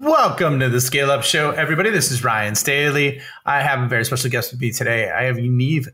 Welcome to the Scale Up Show, everybody. This is Ryan Staley. I have a very special guest with me today. I have Yaniv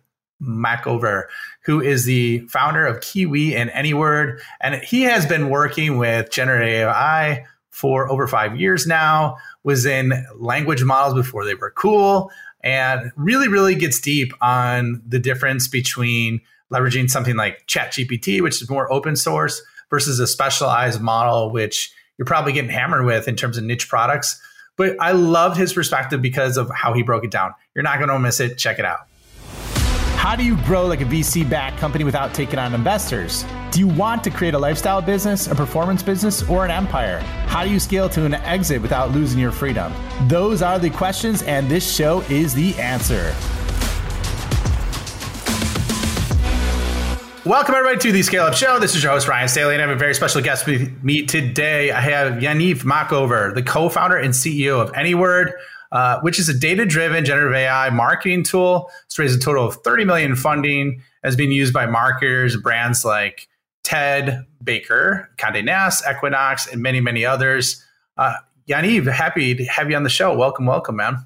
Makover, who is the founder of KeeWee and Anyword. And he has been working with generative AI for over five years now, was in language models before they were cool, and really, really gets deep on the difference between leveraging something like ChatGPT, which is more open source, versus a specialized model, which you're probably getting hammered with in terms of niche products. But I loved his perspective because of how he broke it down. You're not going to miss it. Check it out. How do you grow like a VC backed company without taking on investors? Do you want to create a lifestyle business, a performance business, or an empire? How do you scale to an exit without losing your freedom? Those are the questions, and this show is the answer. Welcome, everybody, to the Scale Up Show. This is your host, Ryan Staley, and I have a very special guest with me today. I have Yaniv Makover, the co founder and CEO of Anyword, uh, which is a data driven generative AI marketing tool. It's raised a total of 30 million in funding, has been used by marketers brands like Ted Baker, Conde Nast, Equinox, and many, many others. Uh, Yaniv, happy to have you on the show. Welcome, welcome, man.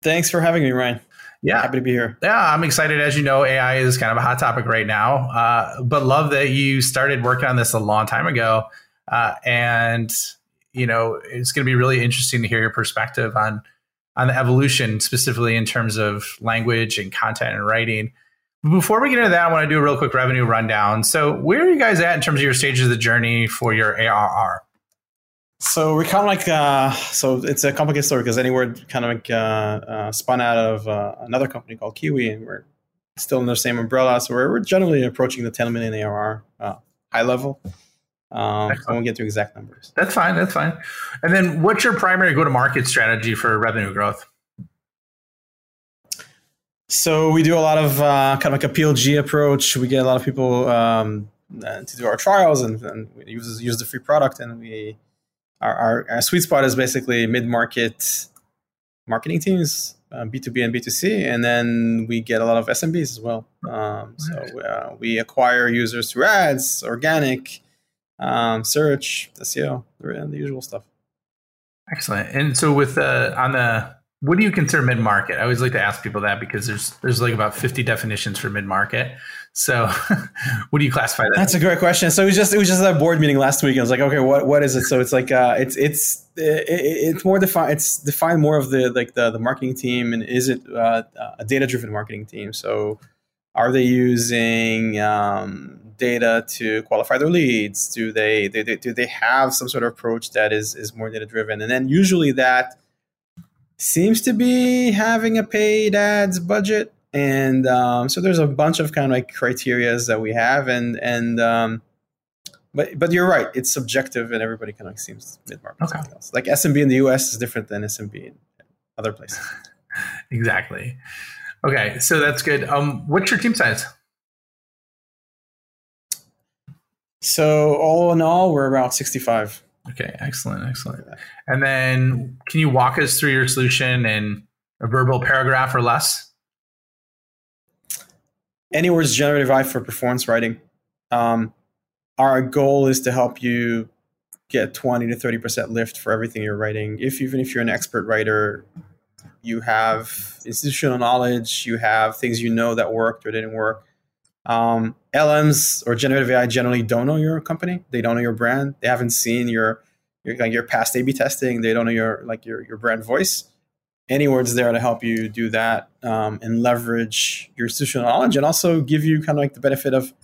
Thanks for having me, Ryan. Yeah. Happy to be here. Yeah, I'm excited. As you know, AI is kind of a hot topic right now, uh, but love that you started working on this a long time ago. Uh, and, you know, it's going to be really interesting to hear your perspective on on the evolution, specifically in terms of language and content and writing. Before we get into that, I want to do a real quick revenue rundown. So, where are you guys at in terms of your stages of the journey for your ARR? So we're kind of like, uh, so it's a complicated story because Anyword kind of like uh, uh, spun out of uh, another company called KeeWee, and we're still in the same umbrella. So we're, we're generally approaching the 10 million ARR uh, high level. Um, I won't get to exact numbers. That's fine. That's fine. And then, what's your primary go-to-market strategy for revenue growth? So we do a lot of uh, kind of like a PLG approach. We get a lot of people um, to do our trials and, and we use use the free product, and we our, our, our sweet spot is basically mid market marketing teams, uh, B2B and B2C, and then we get a lot of SMBs as well. Um, so uh, we acquire users through ads, organic, um, search, SEO, the, the usual stuff. Excellent. And so with uh, on the what do you consider mid market? I always like to ask people that because there's there's like about 50 definitions for mid market. So, what do you classify that? That's a great question. So it was just it was just a board meeting last week. I was like, okay, what what is it? So it's like uh, it's it's it, it's more defined. It's defined more of the like the the marketing team, and is it uh, a data driven marketing team? So are they using um, data to qualify their leads? Do they, they, they do they have some sort of approach that is is more data driven? And then usually that seems to be having a paid ads budget. And um, so there's a bunch of kind of like criterias that we have and and um, but but you're right. It's subjective and everybody kind of seems mid-market okay. else. like smb in the us is different than smb in other places. Exactly. Okay so that's good. Um what's your team size? So all in all we're about 65 okay excellent excellent and then can you walk us through your solution in a verbal paragraph or less Anyword's generative AI for performance writing. Um, our goal is to help you get 20 to 30% lift for everything you're writing. If even if you're an expert writer, you have institutional knowledge, you have things you know that worked or didn't work. Um, LLMs or generative AI generally don't know your company. They don't know your brand. They haven't seen your your like your past A/B testing. They don't know your like your your brand voice. Anyword's there to help you do that um, and leverage your institutional knowledge and also give you kind of like the benefit of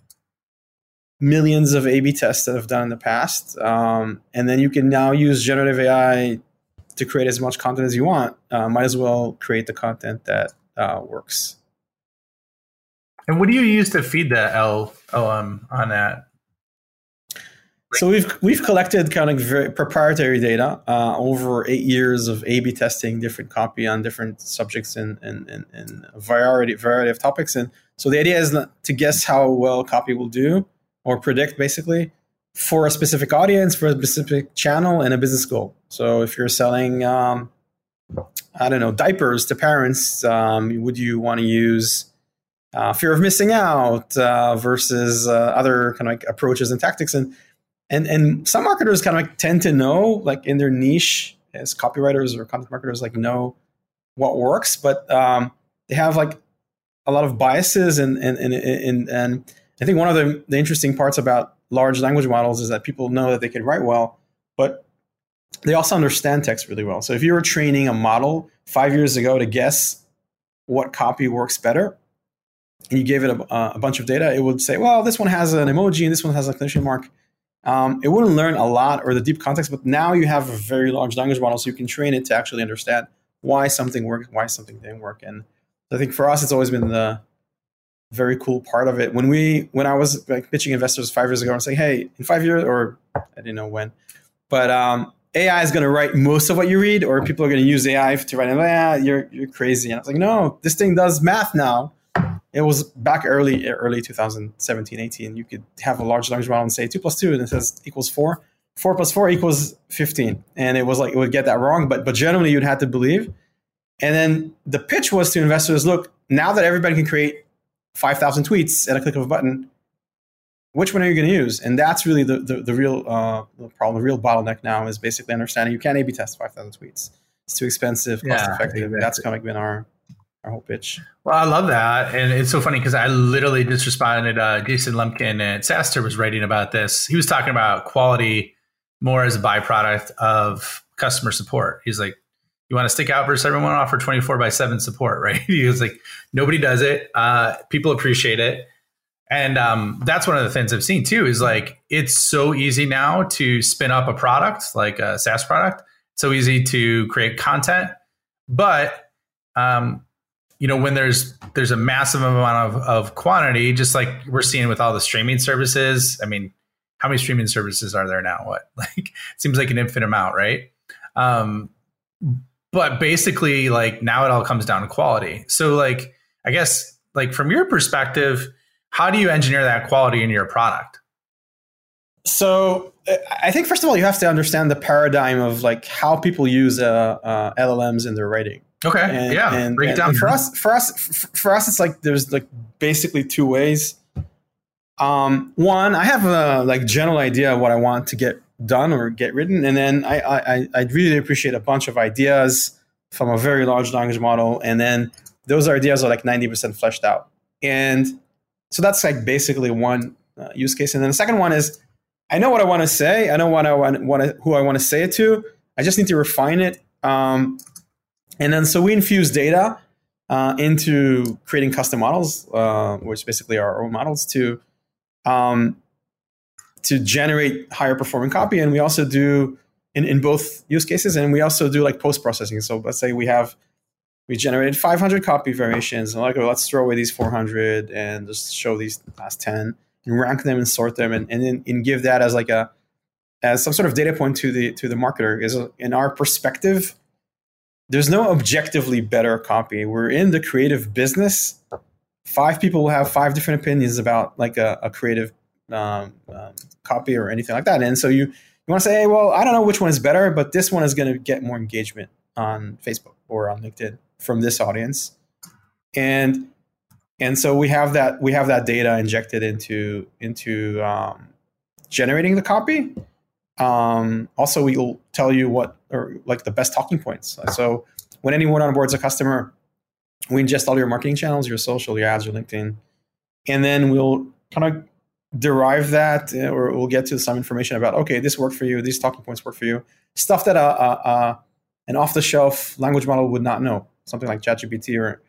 millions of A/B tests that have done in the past. Um, and then you can now use generative AI to create as much content as you want. Uh, might as well create the content that uh, works. And what do you use to feed the L LM on that? So we've we've collected kind of very proprietary data uh, over eight years of A/B testing different copy on different subjects and and, and, and a variety variety of topics. And so the idea is to guess how well copy will do or predict basically for a specific audience, for a specific channel, and a business goal. So if you're selling, um, I don't know, diapers to parents, um, would you want to use uh, fear of missing out uh, versus uh, other kind of like approaches and tactics? And and and some marketers kind of like tend to know like in their niche as copywriters or content marketers like know what works, but um, they have like a lot of biases and and and and, and I think one of the, the interesting parts about large language models is that people know that they can write well, but they also understand text really well. So if you were training a model five years ago to guess what copy works better, and you gave it a, a bunch of data, it would say, well, this one has an emoji and this one has a question mark. Um, it wouldn't learn a lot or the deep context, but now you have a very large language model, so you can train it to actually understand why something worked, why something didn't work. And I think for us, it's always been the very cool part of it. When we, when I was like pitching investors five years ago, I'm saying, hey, in five years, or I didn't know when, but um, AI is going to write most of what you read, or people are going to use AI to write. And yeah, you're you're crazy. And I was like, no, this thing does math now. It was back early, early 2017, 18. You could have a large language model and say two plus two, and it says equals four. Four plus four equals 15. And it was like, it would get that wrong, but, but generally you'd have to believe. And then the pitch was to investors look, now that everybody can create 5,000 tweets at a click of a button, which one are you going to use? And that's really the, the, the real uh, the problem, the real bottleneck now is basically understanding you can't A B test 5,000 tweets. It's too expensive, cost yeah, effective. Exactly. That's kind of been our, our whole pitch. Well, I love that. And it's so funny because I literally just responded. Uh, Jason Lemkin at SaaStr was writing about this. He was talking about quality more as a byproduct of customer support. He's like, you want to stick out versus everyone offer 24 by 7 support, right? he was like, nobody does it. Uh, people appreciate it. And um, that's one of the things I've seen too is like, it's so easy now to spin up a product, like a SaaS product. It's so easy to create content. But um, you know when there's there's a massive amount of, of quantity just like we're seeing with all the streaming services. I mean how many streaming services are there now? What? Like seems like an infinite amount right? Um but basically like now it all comes down to quality. So like i guess like from your perspective how do you engineer that quality in your product? So i think first of all you have to understand the paradigm of like how people use uh, uh, llms in their writing Okay. And, yeah. And, Break it down. for us, for us, for us, it's like there's like basically two ways. Um, one, I have a like general idea of what I want to get done or get written, and then I I I really appreciate a bunch of ideas from a very large language model, and then those ideas are like ninety percent fleshed out, and so that's like basically one uh, use case, and then the second one is I know what I want to say, I know what I want, want to, who I want to say it to. I just need to refine it. Um, and then so we infuse data uh, into creating custom models, uh, which basically are our own models to um, to generate higher performing copy. And we also do in, in both use cases, and we also do like post processing. So let's say we have we generated 500 copy variations, and like oh, let's throw away these 400 and just show these last 10 and rank them and sort them, and and, then, and give that as like a as some sort of data point to the to the marketer. Is in our perspective there's no objectively better copy. We're in the creative business. Five people will have five different opinions about like a, a creative um, um, copy or anything like that. And so you, you want to say, hey, well, I don't know which one is better, but this one is going to get more engagement on Facebook or on LinkedIn from this audience. And and so we have that we have that data injected into into um, generating the copy um, also, we will tell you what or like the best talking points. So when anyone onboards a customer, we ingest all your marketing channels, your social, your ads, your LinkedIn, and then we'll kind of derive that, uh, or we'll get to some information about okay, this worked for you, these talking points work for you, stuff that a, a, a an off-the-shelf language model would not know, something like ChatGPT, or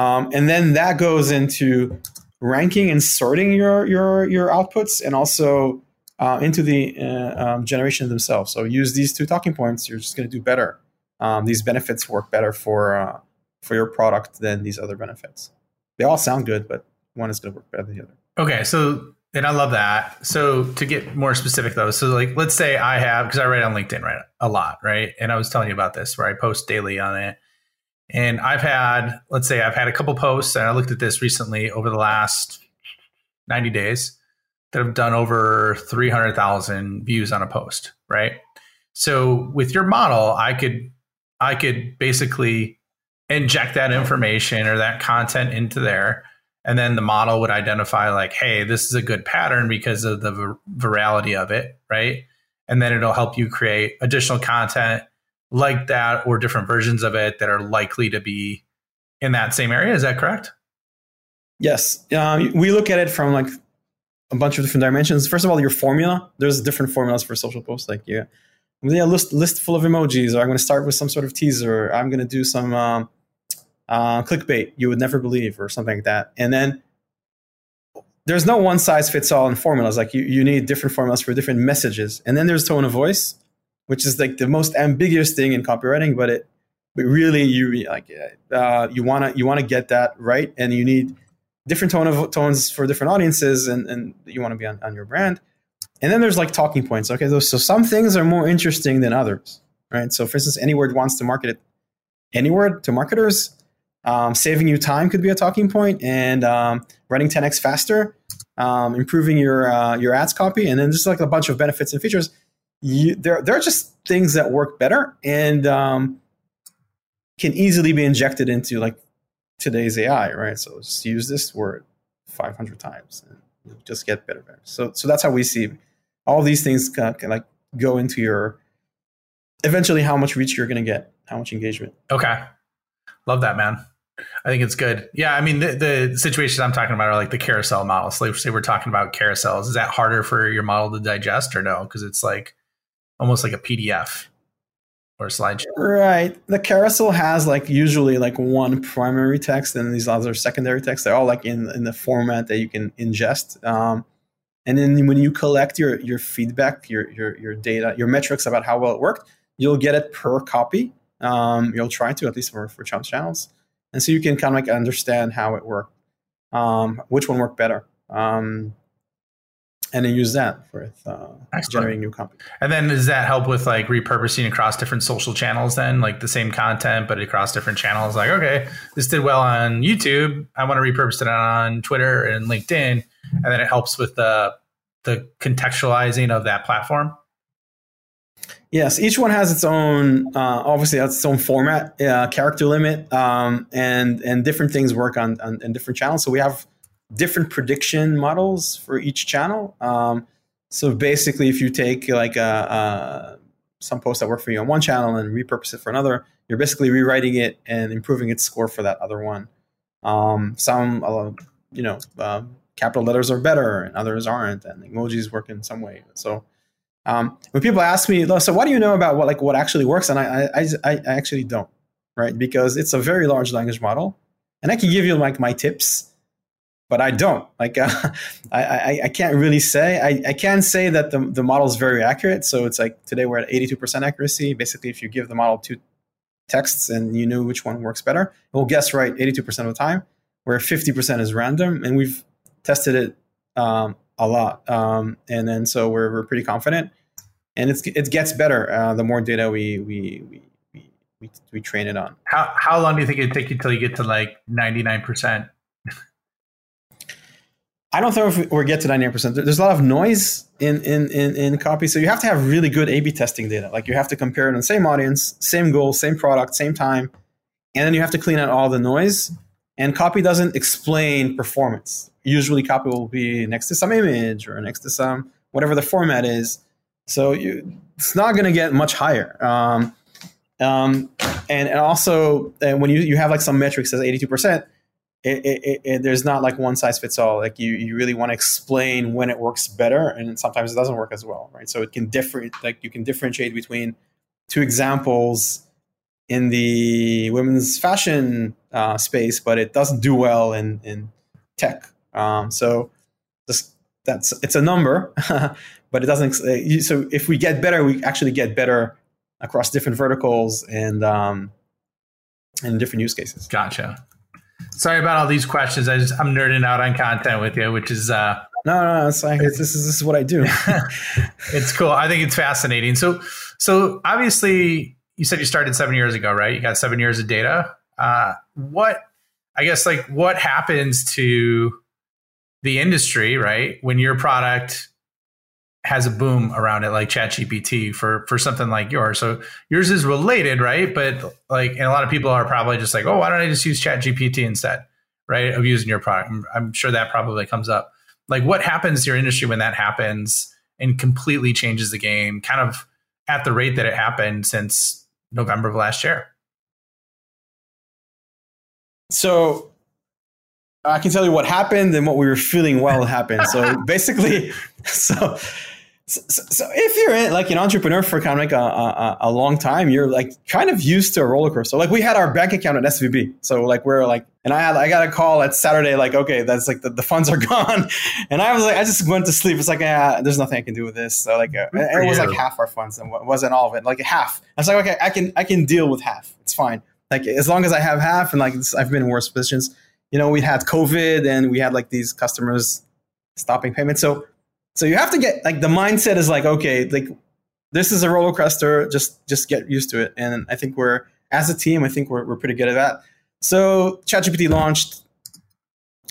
um, and then that goes into ranking and sorting your your your outputs, and also uh, into the uh, um, generation themselves. So use these two talking points. You're just going to do better. Um, these benefits work better for uh, for your product than these other benefits. They all sound good, but one is going to work better than the other. Okay, so and I love that. So to get more specific though, so like let's say I have because I write on LinkedIn right a lot, right? And I was telling you about this where I post daily on it. And I've had, let's say I've had a couple posts and I looked at this recently over the last 90 days that have done over 300,000 views on a post, right? So with your model, I could I could basically inject that information or that content into there and then the model would identify like, hey, this is a good pattern because of the vir- virality of it, right? And then it'll help you create additional content like that or different versions of it that are likely to be in that same area. Is that correct? Yes, um, we look at it from like a bunch of different dimensions. First of all, your formula. There's different formulas for social posts. Like yeah, yeah, list list full of emojis, or I'm to start with some sort of teaser. Or I'm to do some um, uh, clickbait you would never believe, or something like that. And then there's no one size fits all in formulas. Like you, you need different formulas for different messages. And then there's tone of voice, which is like the most ambiguous thing in copywriting, but it but really you like uh, you want to you want to get that right, and you need different tone of tones for different audiences, and and you want to be on, on your brand. And then there's like talking points. Okay, so, so some things are more interesting than others, right? So for instance, Anyword wants to market it Anyword to marketers. Um, saving you time could be a talking point, and um, running 10x faster, um, improving your uh, your ads copy, and then just like a bunch of benefits and features. You, there, there are just things that work better, and um, can easily be injected into like today's AI, right? So just use this word 500 times and you'll just get better, better. So, so that's how we see all these things can like go into your eventually how much reach you're going to get, how much engagement. Okay. Love that, man. I think it's good. Yeah, I mean the, the situations I'm talking about are like the carousel models. Like say we're talking about carousels. Is that harder for your model to digest or no? Because it's like almost like a PDF or slideshow. Right. The carousel has like usually like one primary text and these other secondary text. They're all like in in the format that you can ingest. Um, and then when you collect your your feedback, your your your data, your metrics about how well it worked, you'll get it per copy. Um, you'll try to at least for for channel channels, and so you can kind of like understand how it worked, um, which one worked better. Um, and then use that for uh, generating new content. And then does that help with like repurposing across different social channels? Then like the same content but across different channels. Like okay, this did well on YouTube. I want to repurpose it on Twitter and LinkedIn, and then it helps with the the contextualizing of that platform. Yes, each one has its own, uh, obviously, has its own format, uh, character limit, um, and and different things work on, on, on different channels. So we have different prediction models for each channel. Um, so basically, if you take like a, a, some posts that work for you on one channel and repurpose it for another, you're basically rewriting it and improving its score for that other one. Um, some, uh, you know, uh, capital letters are better and others aren't, and emojis work in some way. So um, when people ask me, so what do you know about what like what actually works? And I, I, I, I actually don't, right? Because it's a very large language model, and I can give you like my tips but I don't. Like, uh, I, I, I, can't really say. I, I can say that the, the model is very accurate. So it's like today we're at 82% accuracy. Basically, if you give the model two texts and you know which one works better, it will guess right 82% of the time, where 50% is random. And we've tested it um, a lot. Um, and then so we're, we're pretty confident. And it's, it gets better uh, the more data we, we, we, we, we train it on. How, how long do you think it'd take you till you get to like 99%? I don't know if we get to 98%. There's a lot of noise in, in, in, in copy. So you have to have really good A B testing data. Like you have to compare it on the same audience, same goal, same product, same time. And then you have to clean out all the noise. And copy doesn't explain performance. Usually copy will be next to some image or next to some whatever the format is. So you, it's not going to get much higher. Um, um, and, and also, and when you, you have like some metrics says 82%, it, it, it, there's not like one size fits all. Like you, you really want to explain when it works better, and sometimes it doesn't work as well, right? So it can differ. Like you can differentiate between two examples in the women's fashion uh, space, but it doesn't do well in in tech. Um, so that's it's a number, but it doesn't. Uh, so if we get better, we actually get better across different verticals and um, and different use cases. Gotcha. Sorry about all these questions. I just I'm nerding out on content with you, which is uh no, no, no it's like it's, this is this is what I do. it's cool. I think it's fascinating. So so obviously you said you started seven years ago, right? You got seven years of data. Uh, what I guess like what happens to the industry, right? When your product has a boom around it like ChatGPT for for something like yours. So yours is related, right? But like and a lot of people are probably just like, "Oh, why don't I just use ChatGPT instead?" right, of using your product. I'm, I'm sure that probably comes up. Like, what happens to your industry when that happens and completely changes the game, kind of at the rate that it happened since November of last year? So I can tell you what happened and what we were feeling while it happened. So basically, so, so, so if you're in, like an entrepreneur for kind of like a, a, a, long time, you're like kind of used to a roller coaster. Like we had our bank account at SVB. So like we're like, and I had, I got a call at Saturday, like, okay, that's like the, the funds are gone. And I was like, I just went to sleep. It's like, yeah, there's nothing I can do with this. So like, uh, it was like half our funds and wasn't all of it, like half. I was like, okay, I can, I can deal with half. It's fine. Like as long as I have half and like I've been in worse positions you know, we had COVID and we had like these customers stopping payments. So, so you have to get like the mindset is like, okay, like this is a roller coaster. Just, just get used to it. And I think we're, as a team, I think we're, we're pretty good at that. So ChatGPT launched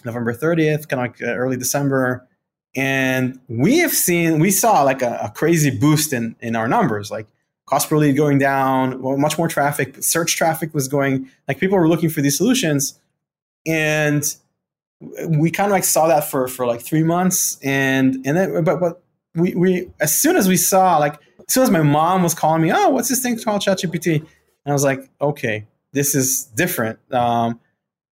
November 30th, kind of like uh, early December. And we have seen, we saw like a, a, crazy boost in, in our numbers, like cost per lead going down, well, much more traffic, search traffic was going, like people were looking for these solutions and we kind of like saw that for for like three months and and then but but we we as soon as we saw like as soon as my mom was calling me oh what's this thing called ChatGPT? And I was like okay this is different. Um,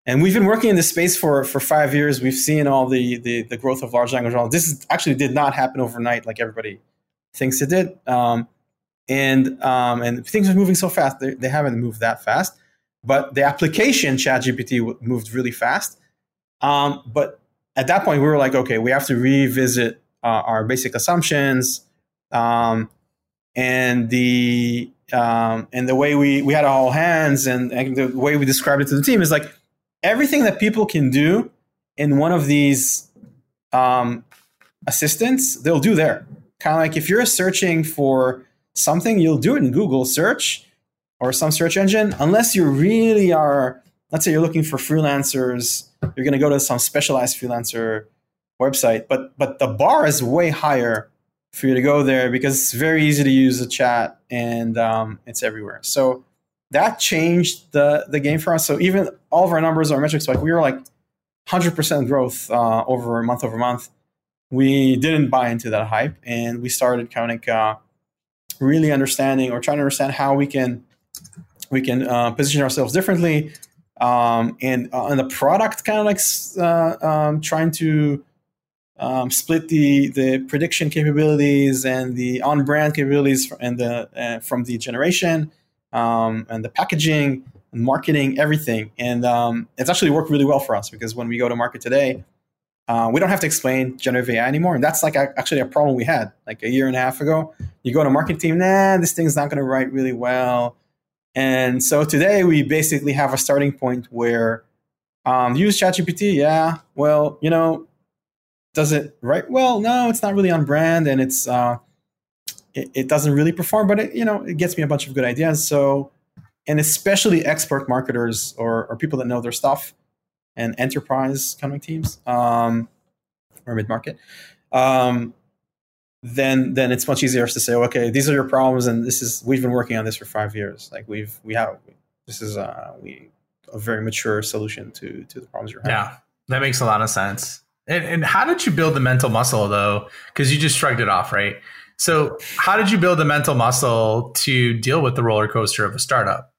and we've been working in this space for for five years. We've seen all the the, the growth of large language models. This is, actually did not happen overnight like everybody thinks it did. Um, and um, and things are moving so fast. They, they haven't moved that fast but the application ChatGPT moved really fast. Um, but at that point, we were like, okay, we have to revisit uh, our basic assumptions, um, and the um, and the way we we had all hands, and, and the way we described it to the team is like everything that people can do in one of these um, assistants, they'll do there. Kind of like if you're searching for something, you'll do it in Google search or some search engine, unless you really are, let's say you're looking for freelancers, you're going to go to some specialized freelancer website, but but the bar is way higher for you to go there because it's very easy to use the chat and um, it's everywhere. So that changed the the game for us. So even all of our numbers, our metrics, like we were like 100% growth uh, over month over month. We didn't buy into that hype, and we started kind of uh, really understanding or trying to understand how we can we can uh, position ourselves differently um, and uh, the product kind of like uh, um, trying to um, split the the prediction capabilities and the on brand capabilities and the uh, from the generation um, and the packaging and marketing everything. And um, it's actually worked really well for us because when we go to market today uh, we don't have to explain generative AI anymore, and that's like a, actually a problem we had like a year and a half ago. You go to marketing team, nah, this thing's not going to write really well and so today we basically have a starting point where um, use ChatGPT. Yeah, well, you know, does it right? Well, no, it's not really on brand, and it's uh, it, it doesn't really perform. But it, you know, it gets me a bunch of good ideas. So, and especially expert marketers or, or people that know their stuff, and enterprise coming teams um, or mid market. Um, then then it's much easier to say, okay, these are your problems, and this is we've been working on this for five years. Like we've we have this is uh, we a very mature solution to to the problems you're having. Yeah, that makes a lot of sense. And, and how did you build the mental muscle though? Because you just shrugged it off, right? So how did you build the mental muscle to deal with the roller coaster of a startup?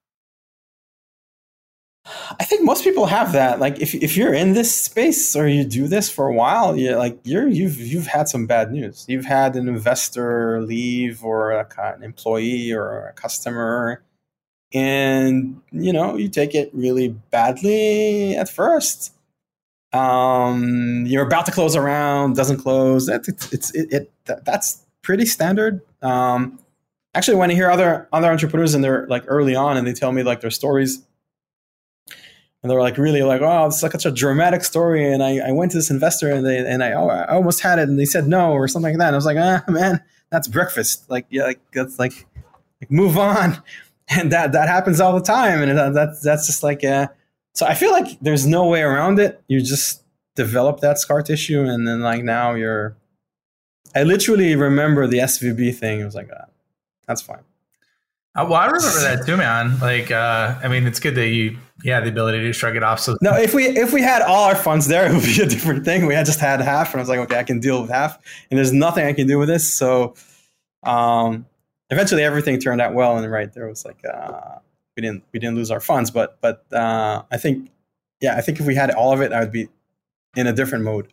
I think most people have that. Like if if you're in this space or you do this for a while, you like you're you've you've had some bad news. You've had an investor leave or an employee or a customer and you know, you take it really badly at first. Um, you're about to close around, doesn't close. It's, it's it, it that, that's pretty standard. Um, actually when I hear other other entrepreneurs and they're like early on and they tell me like their stories and they were like really like, oh, it's such a dramatic story. And I, I went to this investor and they and I, oh, I almost had it, and they said no or something like that. And I was like, ah, man, that's breakfast. Like, yeah, like that's like, like move on. And that that happens all the time, and that, that that's just like, uh, so I feel like there's no way around it. You just develop that scar tissue, and then like now you're. I literally remember the SVB thing. It was like, ah, that's fine. Uh, well, I remember that too, man. Like, uh, I mean, it's good that you Yeah, the ability to shrug it off. So no, if we if we had all our funds there, it would be a different thing. We had just had half, and I was like, okay, I can deal with half, and there's nothing I can do with this. So, um, eventually, everything turned out well, and right there was like, uh, we didn't we didn't lose our funds, but but uh, I think, yeah, I think if we had all of it, I would be in a different mode.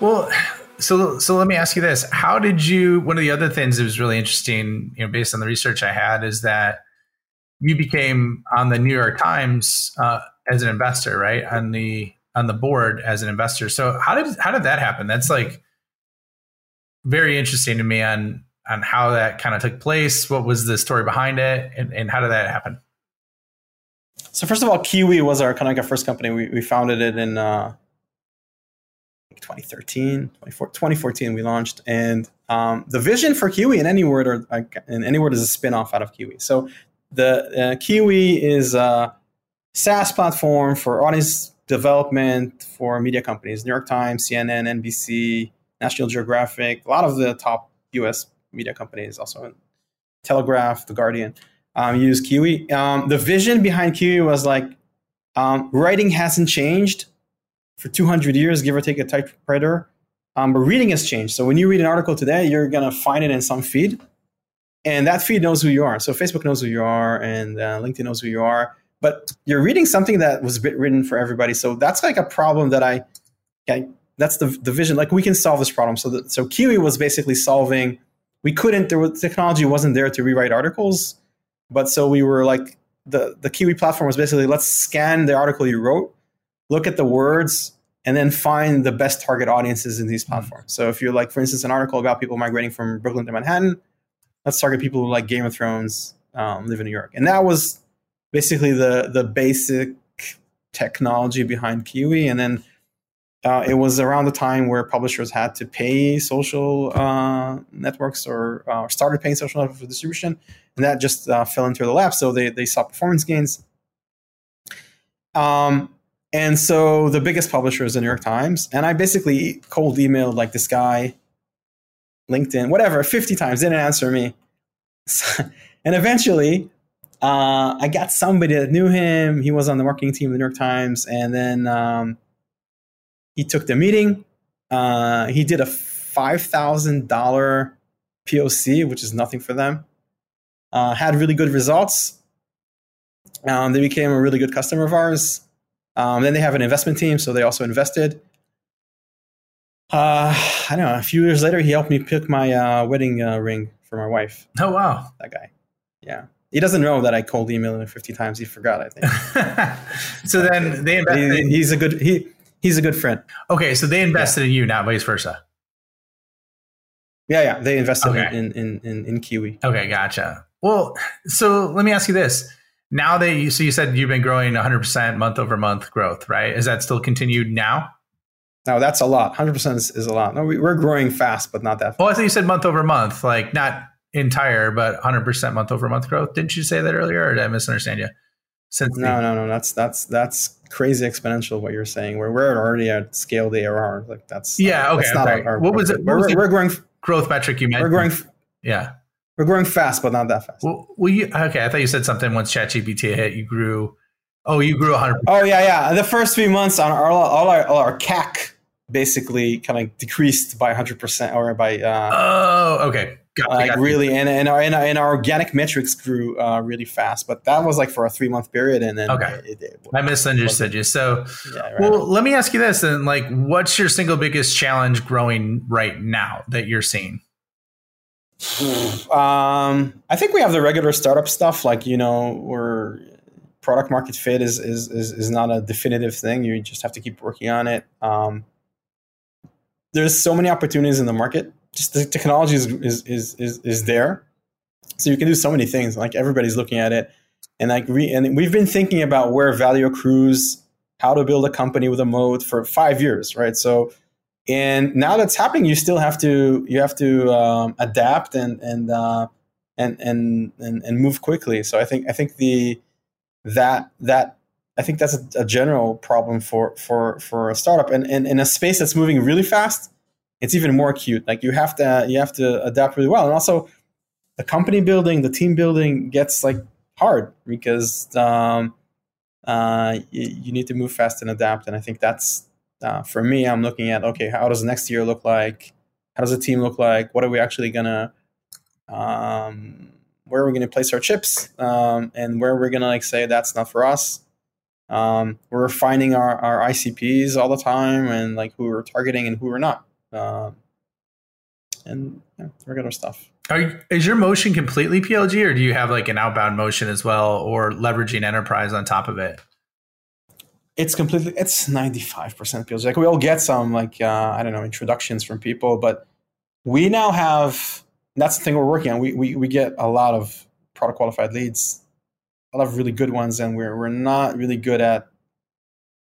Well, so so let me ask you this: How did you? One of the other things that was really interesting, you know, based on the research I had, is that you became on the New York Times uh, as an investor, right? On the on the board as an investor. So how did how did that happen? That's like very interesting to me on on how that kind of took place. What was the story behind it, and, and how did that happen? So first of all, KeeWee was our kind of like our first company. We, we founded it in uh, 2013, 2014, we launched. And um, the vision for KeeWee and Anyword, or like, and Anyword is a spin-off out of KeeWee. So the uh, KeeWee is a SaaS platform for audience development for media companies, New York Times, CNN, NBC, National Geographic, a lot of the top US media companies, also Telegraph, The Guardian, um, use KeeWee. Um, the vision behind KeeWee was like, um, writing hasn't changed for 200 years, give or take a typewriter. Um, but reading has changed. So when you read an article today, you're going to find it in some feed. And that feed knows who you are. So Facebook knows who you are, and uh, LinkedIn knows who you are. But you're reading something that was written for everybody. So that's like a problem that I, okay, that's the, the vision. Like we can solve this problem. So, so KeeWee was basically solving, we couldn't, there was, technology wasn't there to rewrite articles. But so we were like, the, the KeeWee platform was basically let's scan the article you wrote look at the words and then find the best target audiences in these mm-hmm. platforms. So if you're like, for instance, an article about people migrating from Brooklyn to Manhattan, let's target people who like Game of Thrones, um, live in New York. And that was basically the the basic technology behind KeeWee. And then uh, it was around the time where publishers had to pay social uh, networks or uh, started paying social networks for distribution, and that just uh, fell into the lap. So they they saw performance gains. Um, and so the biggest publisher is the New York Times. And I basically cold emailed like this guy, LinkedIn, whatever, 50 times, didn't answer me. and eventually, uh, I got somebody that knew him. He was on the marketing team of the New York Times. And then um, he took the meeting. Uh, he did a $5,000 POC, which is nothing for them. Uh, had really good results. Um, they became a really good customer of ours. Um, then they have an investment team, so they also invested. Uh, I don't know. A few years later, he helped me pick my uh, wedding uh, ring for my wife. Oh wow, that guy. Yeah, he doesn't know that I cold emailed him fifty times. He forgot. I think. so then they invested. He, he's a good he. He's a good friend. Okay, so they invested yeah. in you, not vice versa. Yeah, yeah, they invested okay. in, in in in KeeWee. Okay, gotcha. Well, so let me ask you this: now that you so you said you've been growing 100% month over month growth right? Is that still continued now? No that's a lot. 100% is, is a lot. No we, are growing fast but not that fast. well i thought you said month over month like not entire but 100% month over month growth. Didn't you say that earlier or did i misunderstand you? Since no the- no no that's that's that's crazy exponential what you're saying. We're, we're already at scale the arr like that's yeah okay that's not our, our, what was it what we're, was we're growing growth metric you mentioned we're growing yeah we're growing fast, but not that fast. Well, well you, okay. I thought you said something once ChatGPT hit, you grew. Oh, you grew 100. Oh yeah, yeah. The first three months on our all our, all our CAC basically kind of decreased by 100 percent or by. Uh, oh, okay. Got, like got really, and, and our and our, and our organic metrics grew uh, really fast, but that was like for a three month period, and then okay, it, it, I misunderstood you. So, yeah, right. well, let me ask you this: and like, what's your single biggest challenge growing right now that you're seeing? Um, I think we have the regular startup stuff, like you know, we're product market fit is, is is is not a definitive thing. You just have to keep working on it. Um, there's so many opportunities in the market. Just the technology is is is is, is there, so you can do so many things. Like everybody's looking at it, and like we and we've been thinking about where value accrues, how to build a company with a moat for five years, right? So, and now that's happening, you still have to you have to um, adapt and and uh, and and and and move quickly. So I think I think the that that I think that's a, a general problem for for for a startup and, and in a space that's moving really fast. It's even more acute. Like you have to you have to adapt really well, and also the company building, the team building gets like hard because um, uh, you, you, need to move fast and adapt. And I think that's uh, for me. I'm looking at okay, how does next year look like? How does the team look like? What are we actually gonna um, where are we to place our chips um, and where we're to like say that's not for us um, we're refining our, our icps all the time and like who we're targeting and who we're not um, and yeah, regular stuff you, is your motion completely plg or do you have like an outbound motion as well or leveraging enterprise on top of it it's completely it's 95% plg like we all get some like uh, i don't know introductions from people but we now have that's the thing we're working on. We, we, we get a lot of product qualified leads, a lot of really good ones, and we're, we're not really good at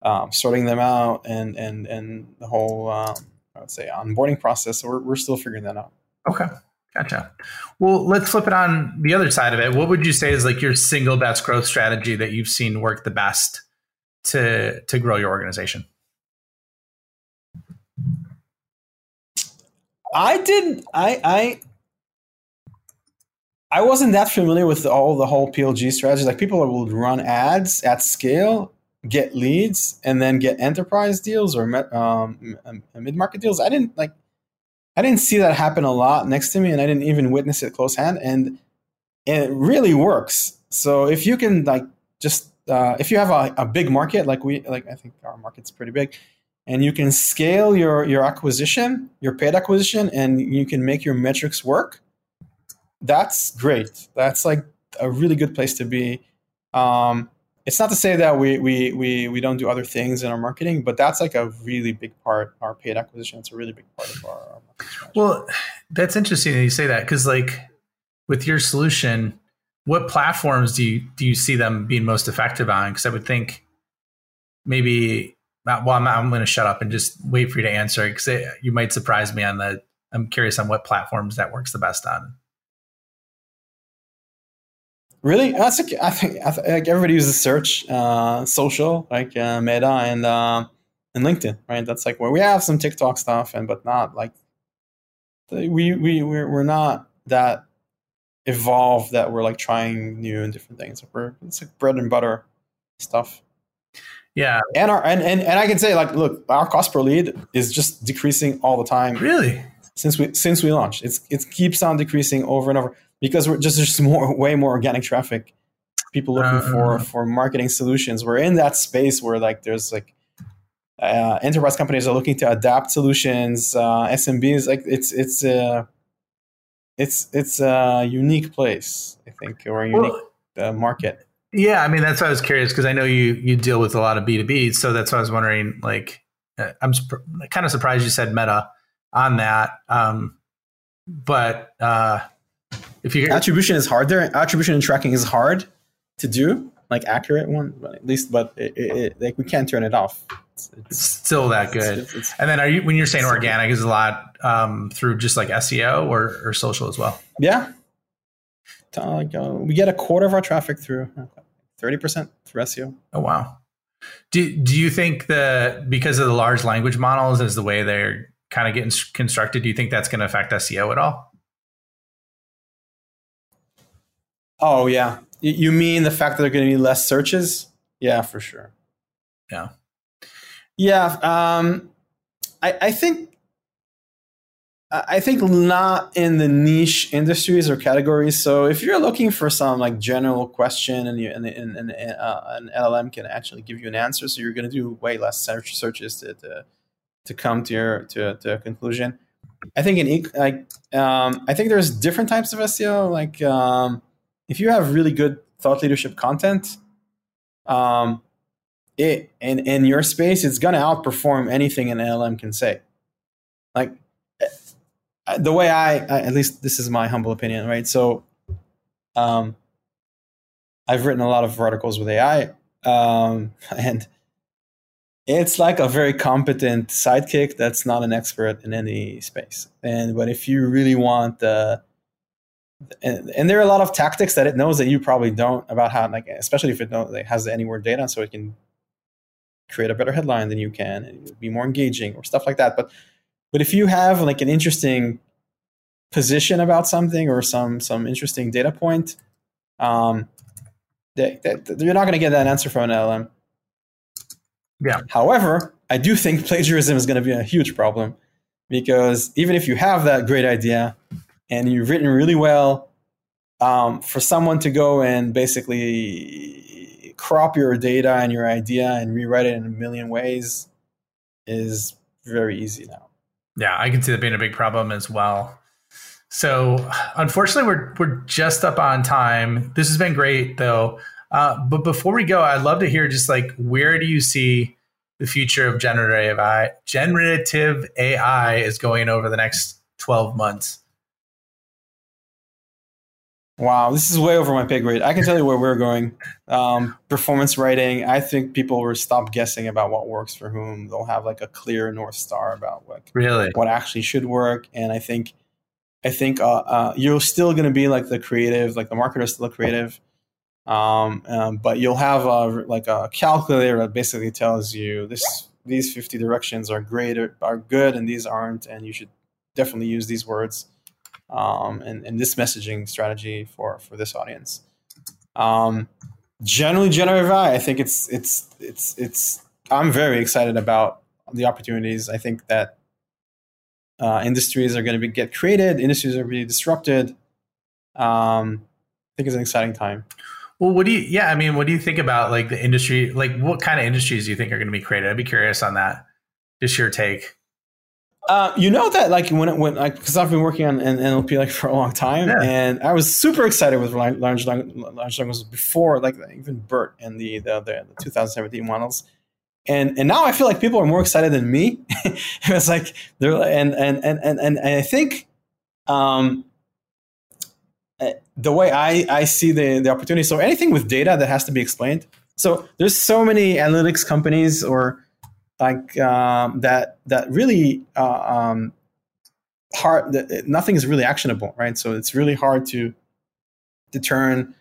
um, sorting them out and, and, and the whole, um, I would say, onboarding process. So we're, we're still figuring that out. Okay. Gotcha. Well, let's flip it on the other side of it. What would you say is like your single best growth strategy that you've seen work the best to to grow your organization? I didn't. I I I wasn't that familiar with all the whole PLG strategy. Like people would run ads at scale, get leads, and then get enterprise deals or um, mid market deals. I didn't like. I didn't see that happen a lot next to me, and I didn't even witness it close hand. And, and it really works. So if you can like just uh, if you have a, a big market like we like, I think our market's pretty big, and you can scale your your acquisition, your paid acquisition, and you can make your metrics work that's great. That's like a really good place to be. Um, it's not to say that we, we we we don't do other things in our marketing, but that's like a really big part. Our paid acquisition. It's a really big part of our. our well, that's interesting that you say that because like with your solution, what platforms do you do you see them being most effective on? Because I would think maybe. Well, I'm, I'm going to shut up and just wait for you to answer because you might surprise me on the. I'm curious on what platforms that works the best on. Really, that's a, I think, I like everybody uses search, uh, social like uh, Meta and uh, and LinkedIn, right? That's like where we have some TikTok stuff, and but not like we we we're, we're not that evolved that we're like trying new and different things. We're it's like bread and butter stuff. Yeah, and our and, and and I can say like, look, our cost per lead is just decreasing all the time. Really, since we since we launched, it's it keeps on decreasing over and over because we're just there's more way more organic traffic people looking uh, for for marketing solutions we're in that space where like there's like uh, enterprise companies are looking to adapt solutions uh, smbs like it's it's uh, it's it's a unique place i think or a unique well, uh, market. yeah i mean that's why i was curious because i know you you deal with a lot of b2b so that's why i was wondering like uh, i'm sp- kind of surprised you said meta on that um, but uh, if you attribution is hard there, attribution and tracking is hard to do, like accurate one, but at least, but it, it, it, like we can't turn it off. It's, it's still that good. It's, it's, and then, are you when you're saying organic is a lot um, through just like SEO or, or social as well? Yeah, uh, we get a quarter of our traffic through thirty percent through SEO. Oh wow! Do do you think that because of the large language models is the way they're kind of getting constructed, do you think that's going to affect SEO at all? Oh yeah, you mean the fact that there are going to be less searches? Yeah, for sure. Yeah, yeah. Um, I, I think I think not in the niche industries or categories. So if you're looking for some like general question and you, and, and, and uh, an LLM can actually give you an answer, so you're going to do way less search searches to, to, to come to your to, to a conclusion. I think in like um, I think there's different types of SEO. Like um, if you have really good thought leadership content, um, it in in your space, it's gonna outperform anything an LLM can say. Like uh, the way I, I at least this is my humble opinion, right? So, um, I've written a lot of articles with AI, um, and it's like a very competent sidekick that's not an expert in any space. And but if you really want the and, and, there are a lot of tactics that it knows that you probably don't about how like especially if it knows it has the Anyword data so it can create a better headline than you can and be more engaging or stuff like that but but if you have like an interesting position about something or some some interesting data point um that, that you're not going to get that answer from an LLM yeah. However, I do think plagiarism is going to be a huge problem because even if you have that great idea and you've written really well, um, for someone to go and basically crop your data and your idea and rewrite it in a million ways is very easy now. Yeah, I can see that being a big problem as well. So, unfortunately, we're we're just up on time. This has been great, though. Uh, but before we go, I'd love to hear just like where do you see the future of generative AI, generative AI is going over the next 12 months? Wow, this is way over my pay grade. I can tell you where we're going. Um, performance writing. I think people will stop guessing about what works for whom. They'll have like a clear north star about what really what actually should work. And I think, I think uh, uh, you're still going to be like the creative, like the marketer is still creative. Um, um, but you'll have a, like a calculator that basically tells you this these 50 directions are great are good and these aren't and you should definitely use these words um, and, and this messaging strategy for for this audience um, generally generative AI, I think it's it's it's it's I'm very excited about the opportunities. I think that uh, industries are going to be get created, industries are really disrupted. Um, I think it's an exciting time. Well, what do you? Yeah, I mean, what do you think about like the industry? Like, what kind of industries do you think are going to be created? I'd be curious on that. Just your take. Uh, you know that like when when like because I've been working on NLP like for a long time, yeah. and I was super excited with large large languages before like even BERT and the the, the, the 2017 models, and and now I feel like people are more excited than me. it's like they're and and and and and I think um the way I, I see the, the opportunity. So anything with data that has to be explained. So there's so many analytics companies or like um, that that really uh, um, hard. That nothing is really actionable, right? So it's really hard to to turn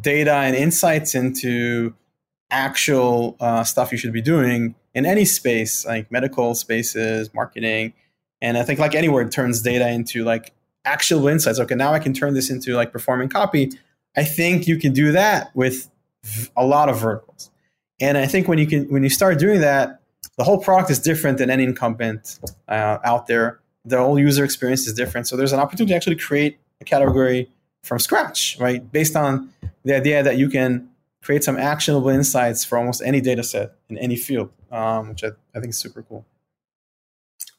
data and insights into actual uh, stuff you should be doing in any space, like medical spaces, marketing, and I think like anywhere it turns data into like actual insights. Okay, now I can turn this into like performing copy. I think you can do that with a lot of verticals. And I think when you can when you start doing that, the whole product is different than any incumbent uh, out there. The whole user experience is different. So there's an opportunity to actually create a category from scratch, right? Based on the idea that you can create some actionable insights for almost any data set in any field, um, which I, I think is super cool.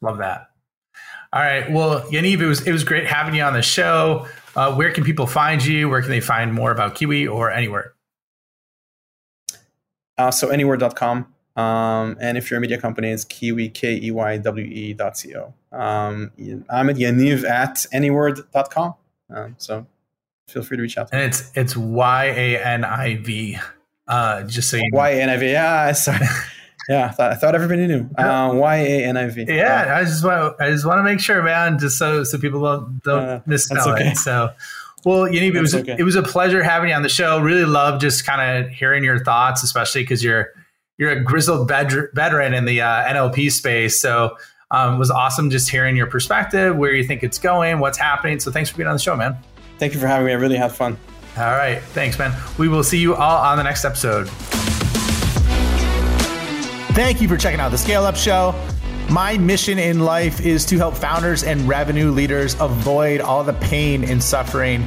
Love that. All right. Well, Yaniv, it was it was great having you on the show. Uh, where can people find you? Where can they find more about KeeWee or Anyword? Uh, so anyword.com. Um, and if you're a media company, it's KeeWee, K-E-Y-W-E dot C-O. Um, I'm at Yaniv at anyword.com. Um, so feel free to reach out. and it's it's Y-A-N-I-V. Uh, just so you know. Y-A-N-I-V. Yeah, sorry. Yeah, I thought, I thought everybody knew. Uh, y A N I V. Yeah, I just want I just want to make sure, man, just so so people don't don't uh, misspell okay. it. So, well, Yaniv, it was okay. it was a pleasure having you on the show. Really love just kind of hearing your thoughts, especially because you're you're a grizzled veteran in the uh, NLP space. So, um, it was awesome just hearing your perspective, where you think it's going, what's happening. So, thanks for being on the show, man. Thank you for having me. I really had fun. All right, thanks, man. We will see you all on the next episode. Thank you for checking out the Scale Up Show. My mission in life is to help founders and revenue leaders avoid all the pain and suffering